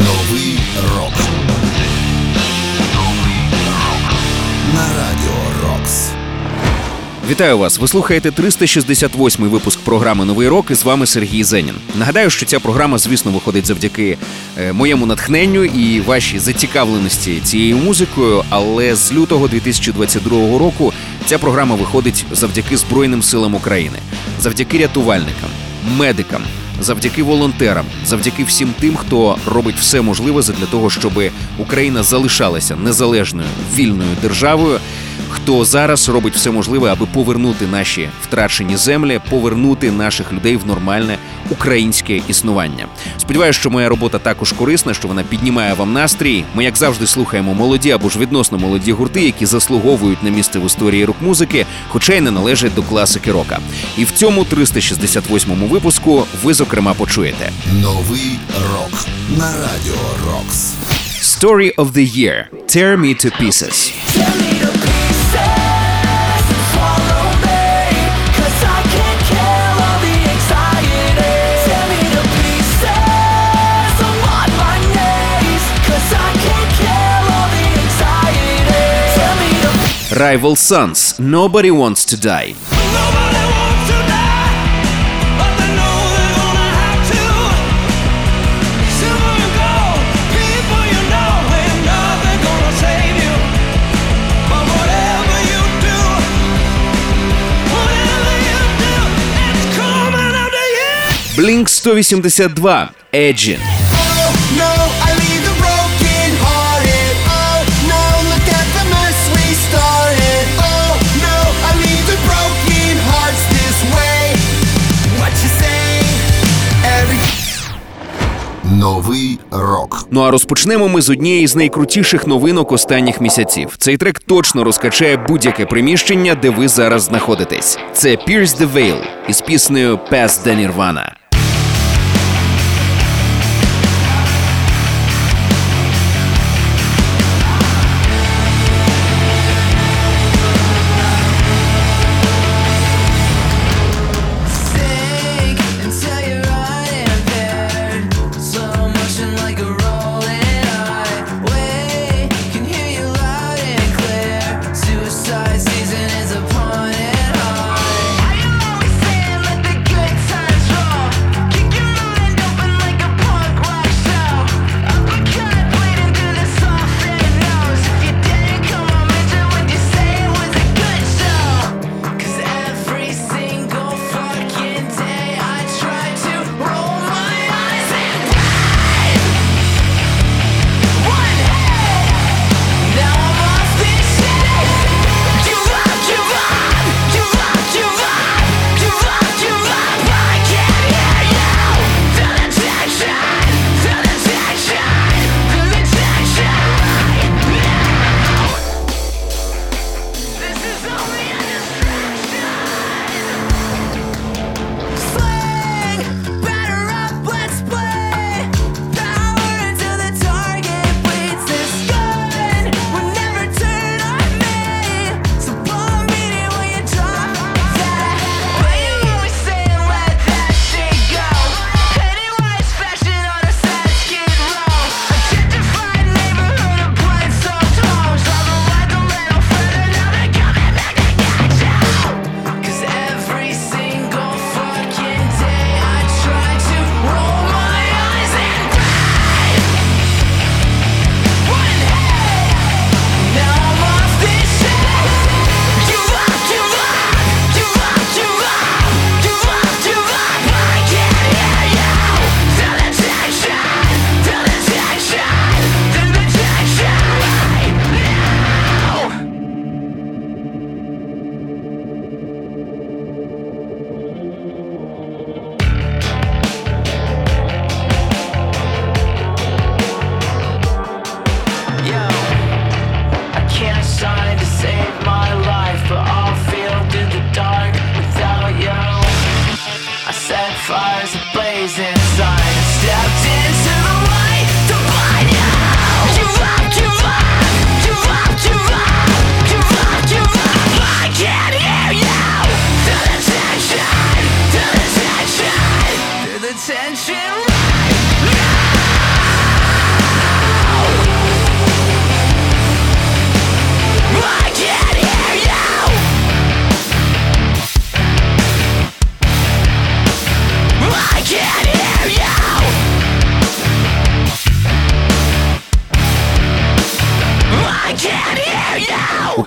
Новий рок. На радіо Рокс. Вітаю вас! Ви слухаєте 368-й випуск програми Новий рок і з вами Сергій Зенін. Нагадаю, що ця програма, звісно, виходить завдяки е, моєму натхненню і вашій зацікавленості цією музикою. Але з лютого 2022 року ця програма виходить завдяки Збройним силам України, завдяки рятувальникам, медикам. Завдяки волонтерам, завдяки всім тим, хто робить все можливе для того, щоб Україна залишалася незалежною вільною державою хто зараз робить все можливе, аби повернути наші втрачені землі, повернути наших людей в нормальне українське існування. Сподіваюся, що моя робота також корисна, що вона піднімає вам настрій. Ми, як завжди, слухаємо молоді або ж відносно молоді гурти, які заслуговують на місце в історії рок-музики, хоча й не належать до класики рока. І в цьому 368-му випуску ви зокрема почуєте Новий рок на радіо Рокс. Story of the Year – Tear Me to Pieces. Rival Sons – Nobody Wants to Die. Blink 182 Edging. Новий рок. Ну а розпочнемо ми з однієї з найкрутіших новинок останніх місяців. Цей трек точно розкачає будь-яке приміщення, де ви зараз знаходитесь. Це Pierce the Veil із піснею «Pass the Nirvana.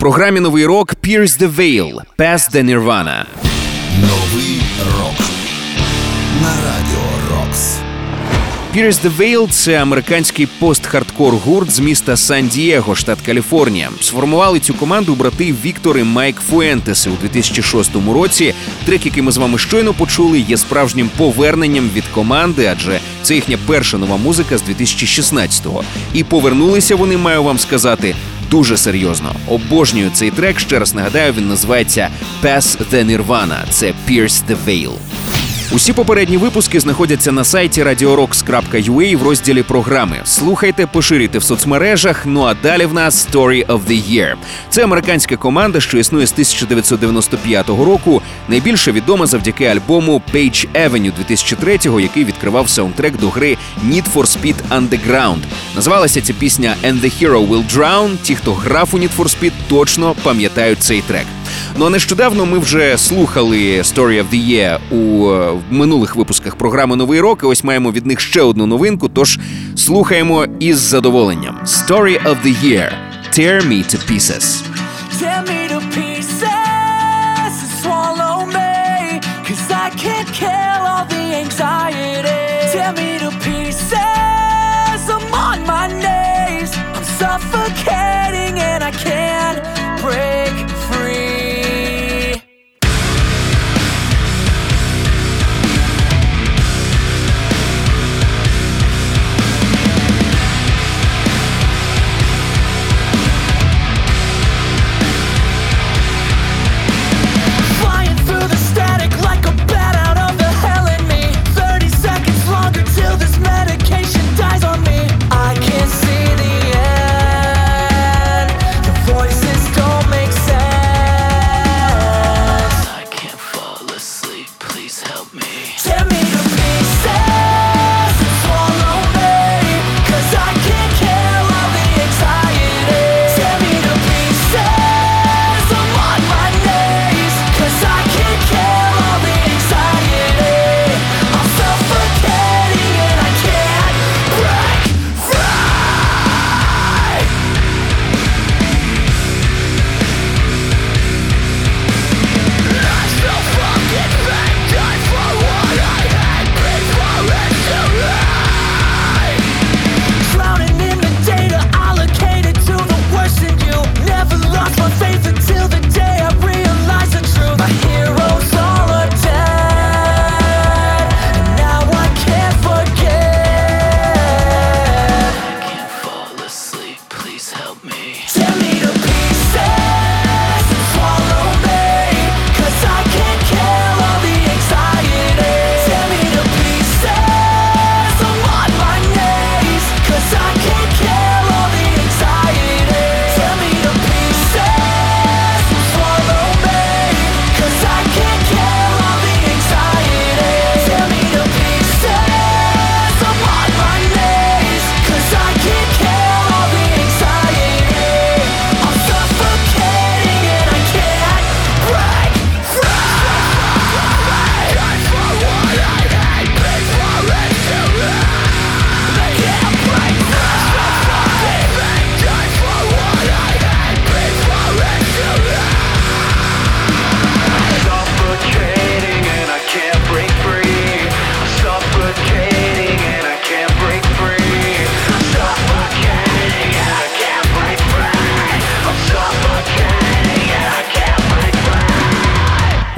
Програмі новий рок Pierce the Veil Past the Nirvana. Новий рок на радіо Рокс. Pierce the Veil – це американський пост-хардкор гурт з міста Сан-Дієго, штат Каліфорнія. Сформували цю команду брати Віктор і Майк Фуентеси у 2006 році. Трек, який ми з вами щойно почули, є справжнім поверненням від команди, адже це їхня перша нова музика з 2016-го. І повернулися вони, маю вам сказати, дуже серйозно. Обожнюю цей трек. Ще раз нагадаю, він називається Pass the Nirvana. Це Pierce the Veil. Усі попередні випуски знаходяться на сайті radiorocks.ua в розділі програми. Слухайте, поширюйте в соцмережах. Ну а далі в нас Story of the Year. Це американська команда, що існує з 1995 року. Найбільше відома завдяки альбому Page Avenue 2003-го, який відкривав саундтрек до гри Need for Speed Underground. Називалася ця пісня And the Hero Will Drown. Ті, хто грав у Need for Speed, точно пам'ятають цей трек. Ну а нещодавно ми вже слухали Story of the Year у минулих випусках програми Новий рок. І ось маємо від них ще одну новинку. Тож слухаємо із задоволенням. Story of the Year. Tear me to pieces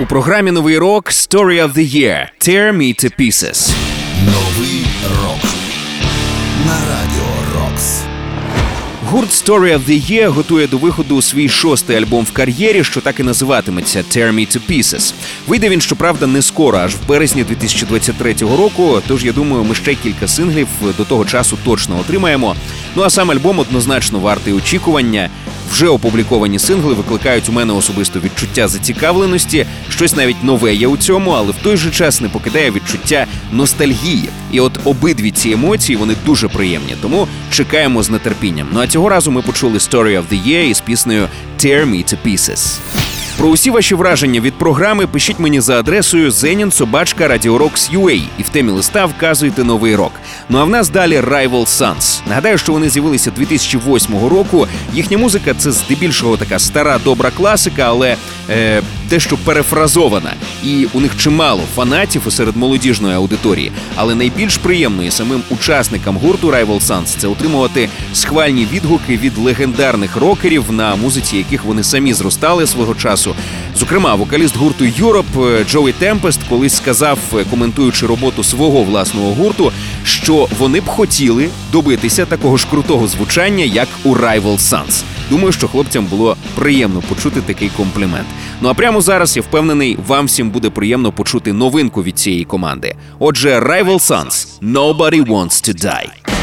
У програмі Новий рок Story of the Year – Tear Me to Pieces. Новий рок на радіо Рокс. Гурт Story of the Year готує до виходу свій шостий альбом в кар'єрі, що так і називатиметься Tear Me to Pieces. Вийде він, щоправда, не скоро, аж в березні 2023 року. Тож я думаю, ми ще кілька синглів до того часу точно отримаємо. Ну а сам альбом однозначно вартий очікування. Вже опубліковані сингли викликають у мене особисто відчуття зацікавленості. Щось навіть нове є у цьому, але в той же час не покидає відчуття ностальгії. І от обидві ці емоції вони дуже приємні. Тому чекаємо з нетерпінням. Ну а цього разу ми почули Story of the Year із піснею Tear Me to Pieces. Про усі ваші враження від програми пишіть мені за адресою zeninsobachka.radiorocks.ua і в темі листа вказуйте новий рок. Ну а в нас далі Rival Sons. Нагадаю, що вони з'явилися 2008 року. Їхня музика це здебільшого така стара добра класика, але е, дещо перефразована. І у них чимало фанатів серед молодіжної аудиторії. Але найбільш приємно самим учасникам гурту Rival Sons це отримувати схвальні відгуки від легендарних рокерів, на музиці яких вони самі зростали свого часу. Зокрема, вокаліст гурту е, Джоуі Темпест колись сказав, е, коментуючи роботу свого власного гурту, що вони б хотіли добитися такого ж крутого звучання, як у Rival Sons. Думаю, що хлопцям було приємно почути такий комплімент. Ну а прямо зараз я впевнений, вам всім буде приємно почути новинку від цієї команди. Отже, Rival Sons Nobody Wants to Die.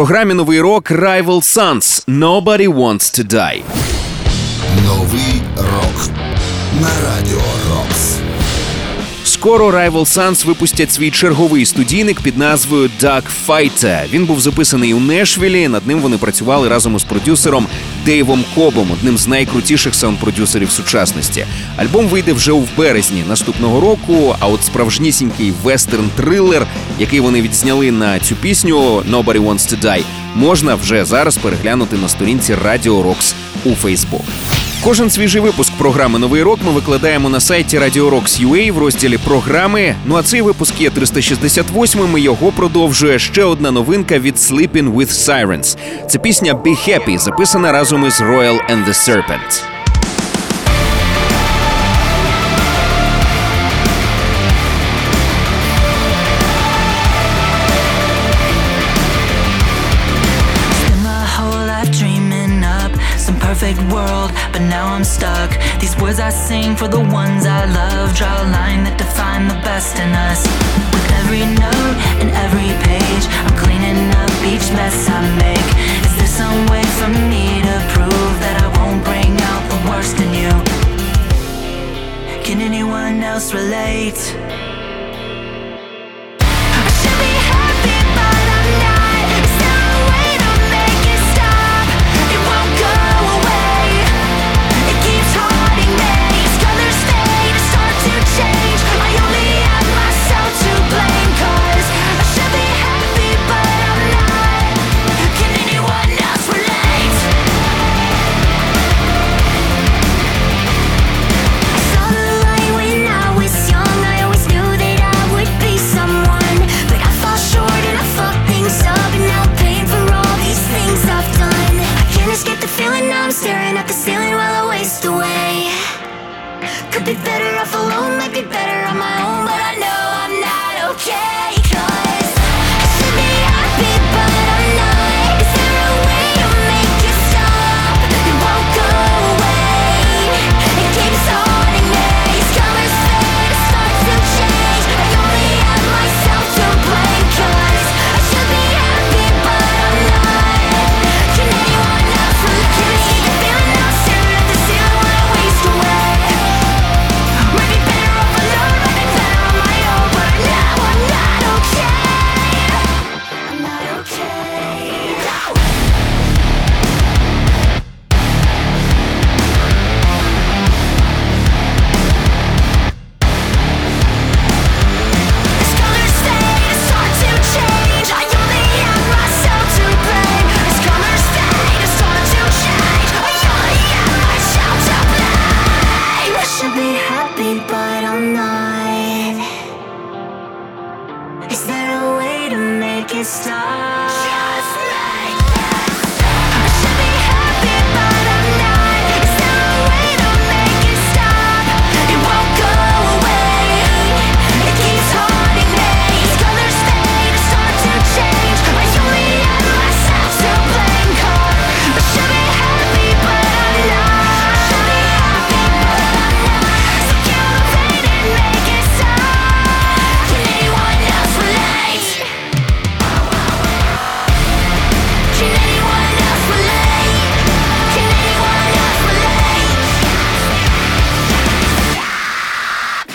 Програмі новий рок Rival Sons Nobody Wants to Die. Новий рок на радіо Рокс. З Скоро Rival Sons випустять свій черговий студійник під назвою Dark Fighter. Він був записаний у Нешвілі. Над ним вони працювали разом із продюсером Дейвом Кобом, одним з найкрутіших саунд-продюсерів сучасності. Альбом вийде вже у березні наступного року. А от справжнісінький вестерн-трилер, який вони відзняли на цю пісню «Nobody Wants to Die», можна вже зараз переглянути на сторінці Radio Rocks у Фейсбук. Кожен свіжий випуск програми Новий рок ми викладаємо на сайті Radio в розділі програми. Ну а цей випуск є 368-м. і Його продовжує ще одна новинка від Sleeping with Sirens. Це пісня Be Happy, записана разом із Royal and the Serpent. Perfect world, but now I'm stuck. These words I sing for the ones I love draw a line that define the best in us. With every note and every page, I'm cleaning up each mess I make. Is there some way for me to prove that I won't bring out the worst in you? Can anyone else relate?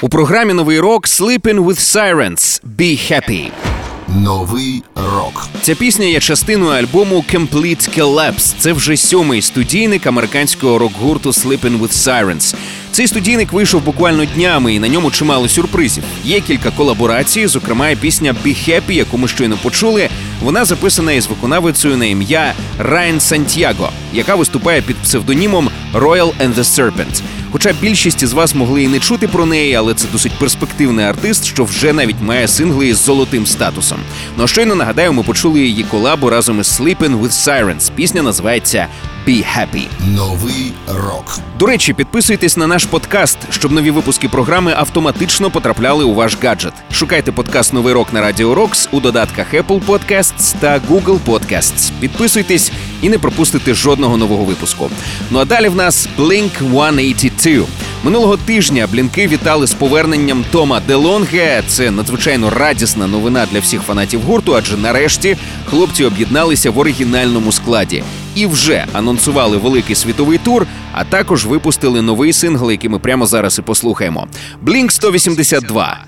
У програмі Новий рок Sleeping with Sirens Be Happy. Новий рок. Ця пісня є частиною альбому Complete Collapse. Це вже сьомий студійник американського рок-гурту Sleeping with Sirens. Цей студійник вийшов буквально днями, і на ньому чимало сюрпризів. Є кілька колаборацій, зокрема, і пісня Be Happy, яку ми щойно почули. Вона записана із виконавицею на ім'я Райан Сантьяго, яка виступає під псевдонімом Royal and the Serpent. Хоча більшість із вас могли і не чути про неї, але це досить перспективний артист, що вже навіть має сингли із золотим статусом. Ну а щойно нагадаю, ми почули її колабу разом із Sleeping with Sirens. Пісня називається Be Happy. Новий рок. До речі, підписуйтесь на наш подкаст, щоб нові випуски програми автоматично потрапляли у ваш гаджет. Шукайте подкаст Новий рок на Радіо Рокс у додатках Apple Podcasts та Google Podcasts. Підписуйтесь і не пропустите жодного нового випуску. Ну а далі в нас Blink 182. Минулого тижня блінки вітали з поверненням Тома Делонге. Це надзвичайно радісна новина для всіх фанатів гурту, адже нарешті хлопці об'єдналися в оригінальному складі і вже анонсували великий світовий тур, а також випустили новий сингл, який ми прямо зараз і послухаємо. Blink 182.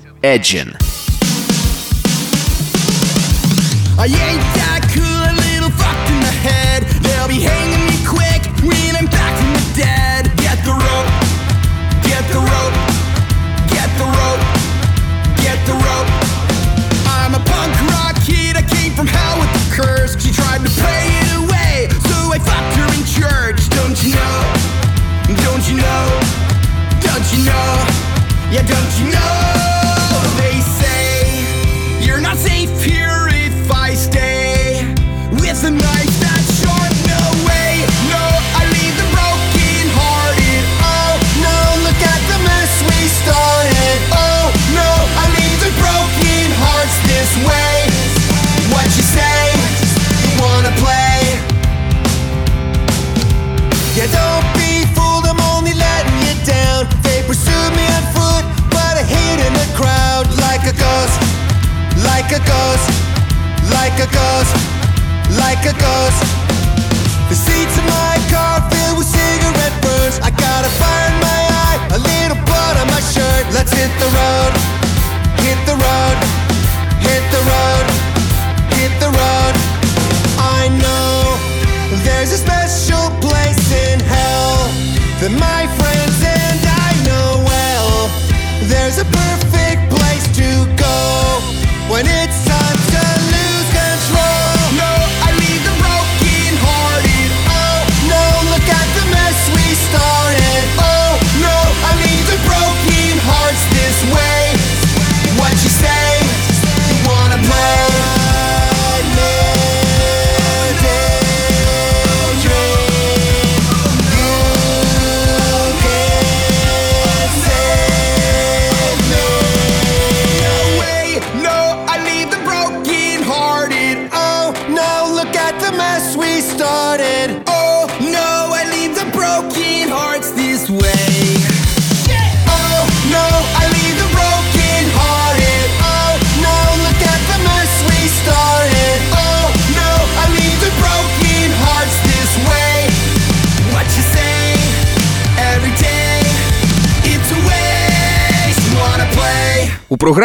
I ain't that cool, a little fucked in the head. They'll be hanging me quick when I'm back from the dead. Get the rope, get the rope, get the rope, get the rope. I'm a punk rock kid, I came from hell with the curse. She tried to pray it away, so I fucked her in church. Don't you know? Don't you know? Don't you know? Yeah, don't you know?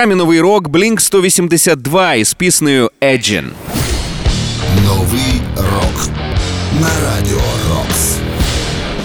Програмі Новий рок Blink 182 із піснею Еджін. Новий рок на радіо Рокс.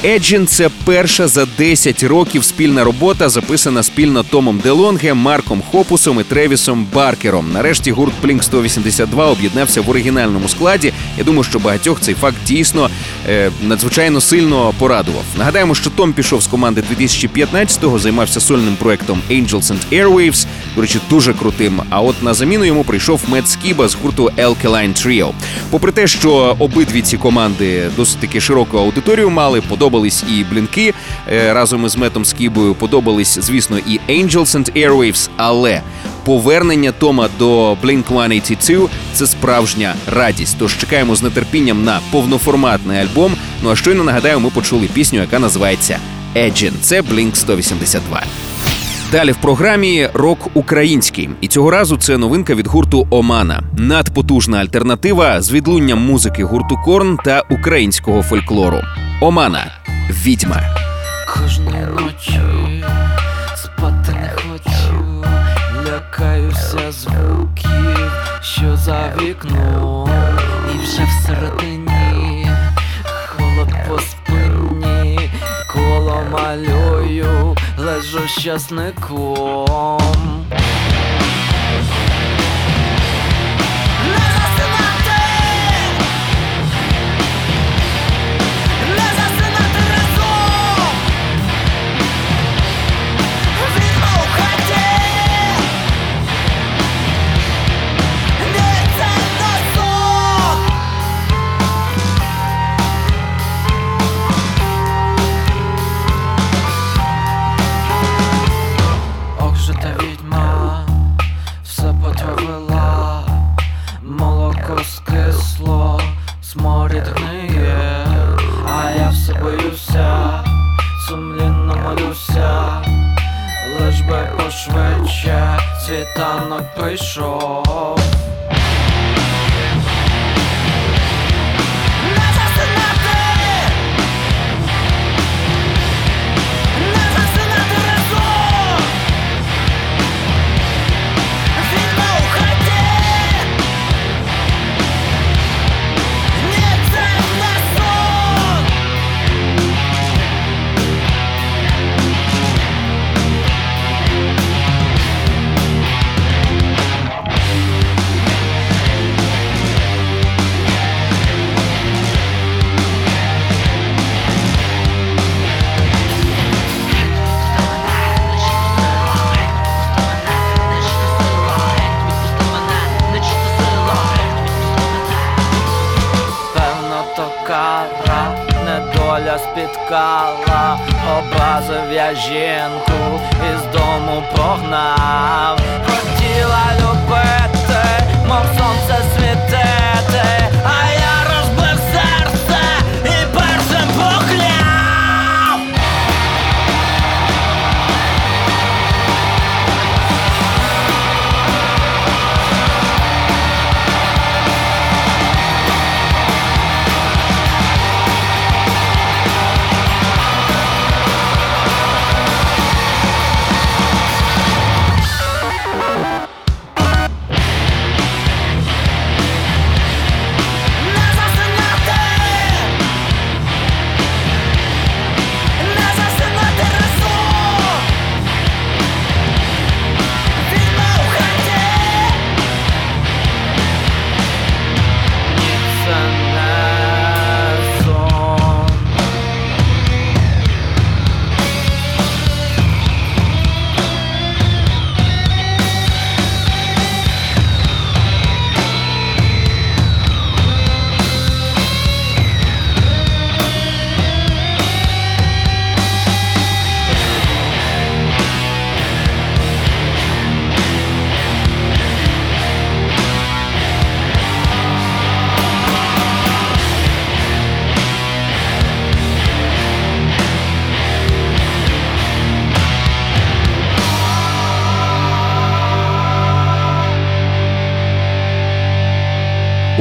Еджін це перша за 10 років спільна робота, записана спільно Томом Делонге, Марком Хопусом і Тревісом Баркером. Нарешті гурт Blink 182 об'єднався в оригінальному складі. Я думаю, що багатьох цей факт дійсно е, надзвичайно сильно порадував. Нагадаємо, що Том пішов з команди 2015-го, займався сольним проектом Angels and Airwaves, до речі, дуже крутим. А от на заміну йому прийшов Мед Скіба з гурту Alkaline Trio. Попри те, що обидві ці команди досить таки широку аудиторію мали, подобались і блінки е, разом із Метом Скібою, подобались, звісно, і Angels and Airwaves, але повернення Тома до Blink-182 – це справжня радість. Тож чекаємо з нетерпінням на повноформатний альбом. Ну а щойно нагадаю, ми почули пісню, яка називається Еджін. Це Blink 182. Далі в програмі рок український, і цього разу це новинка від гурту Омана. Надпотужна альтернатива з відлунням музики гурту Корн та українського фольклору. Омана відьма. Кожної ночі спати не хочу, лякаюся звуків, що за вікном, і вже всередині холод по спині, коло малюю, лежу щасником. Все сумлінно молюся, лиш би пошвидше світанок прийшов. Шукала, образив я жінку, із дому погнав, хотіла любити, мов сонце світити,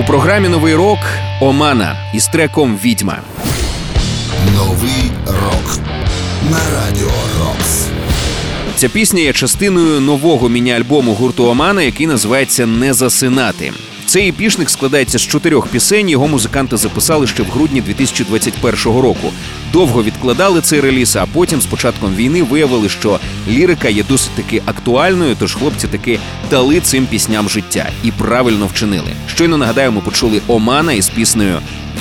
програмі Новий рок Омана із треком Відьма. Новий рок на радіо Рокс. Ця пісня є частиною нового міні-альбому гурту Омана, який називається Не засинати. Цей епішник складається з чотирьох пісень. Його музиканти записали ще в грудні 2021 року. Довго відкладали цей реліз, а потім з початком війни виявили, що лірика є досить таки актуальною, тож хлопці таки дали цим пісням життя і правильно вчинили. Щойно нагадаю, ми почули Омана із піснею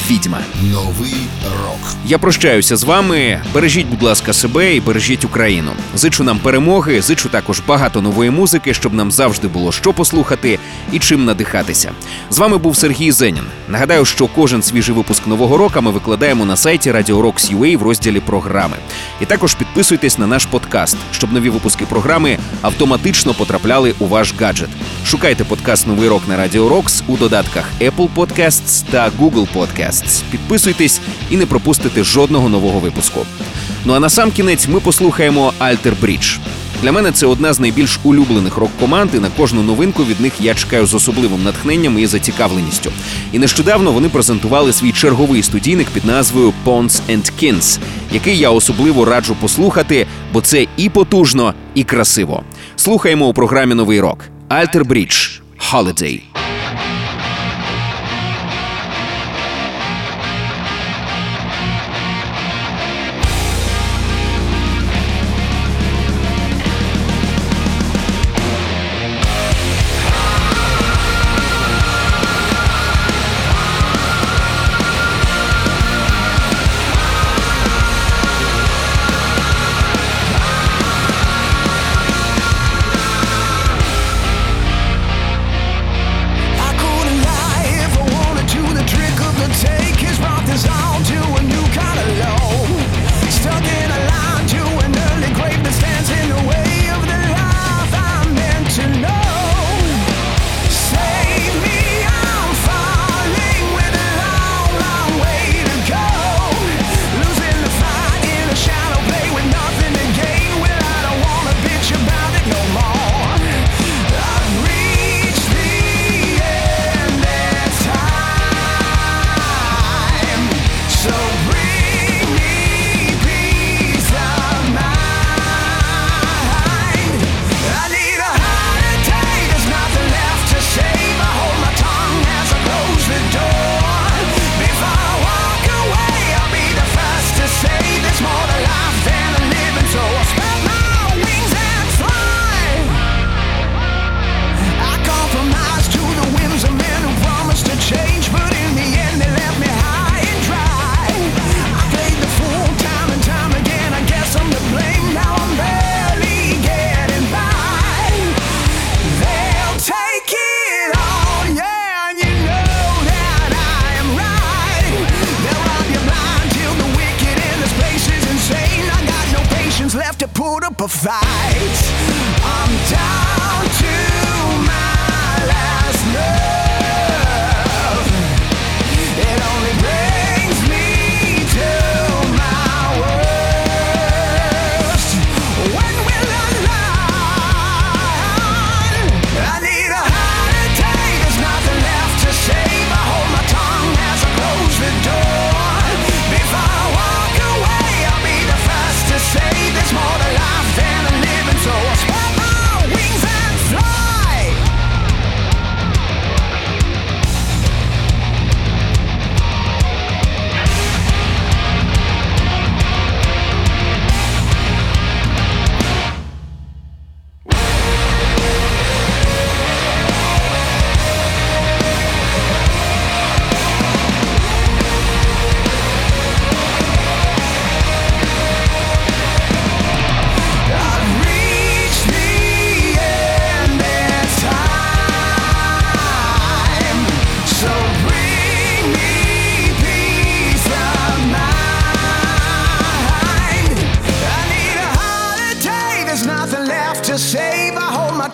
Відьма. Новий рок. Я прощаюся з вами. Бережіть, будь ласка, себе і бережіть Україну. Зичу нам перемоги, зичу також багато нової музики, щоб нам завжди було що послухати і чим надихатися. З вами був Сергій Зенін. Нагадаю, що кожен свіжий випуск нового року ми викладаємо на сайті Radio Rocks UA в розділі програми. І також підписуйтесь на наш подкаст, щоб нові випуски програми автоматично потрапляли у ваш гаджет. Шукайте подкаст Новий рок на Radio Rocks у додатках Apple Podcasts та Google Podcasts. Підписуйтесь і не пропустите жодного нового випуску. Ну а на сам кінець ми послухаємо Alter Bridge. Для мене це одна з найбільш улюблених рок-команд, і на кожну новинку від них я чекаю з особливим натхненням і зацікавленістю. І нещодавно вони презентували свій черговий студійник під назвою Pons and Kins, який я особливо раджу послухати, бо це і потужно, і красиво. Слухаємо у програмі Новий рок Alter Bridge Holiday.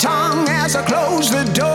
Tongue as I close the door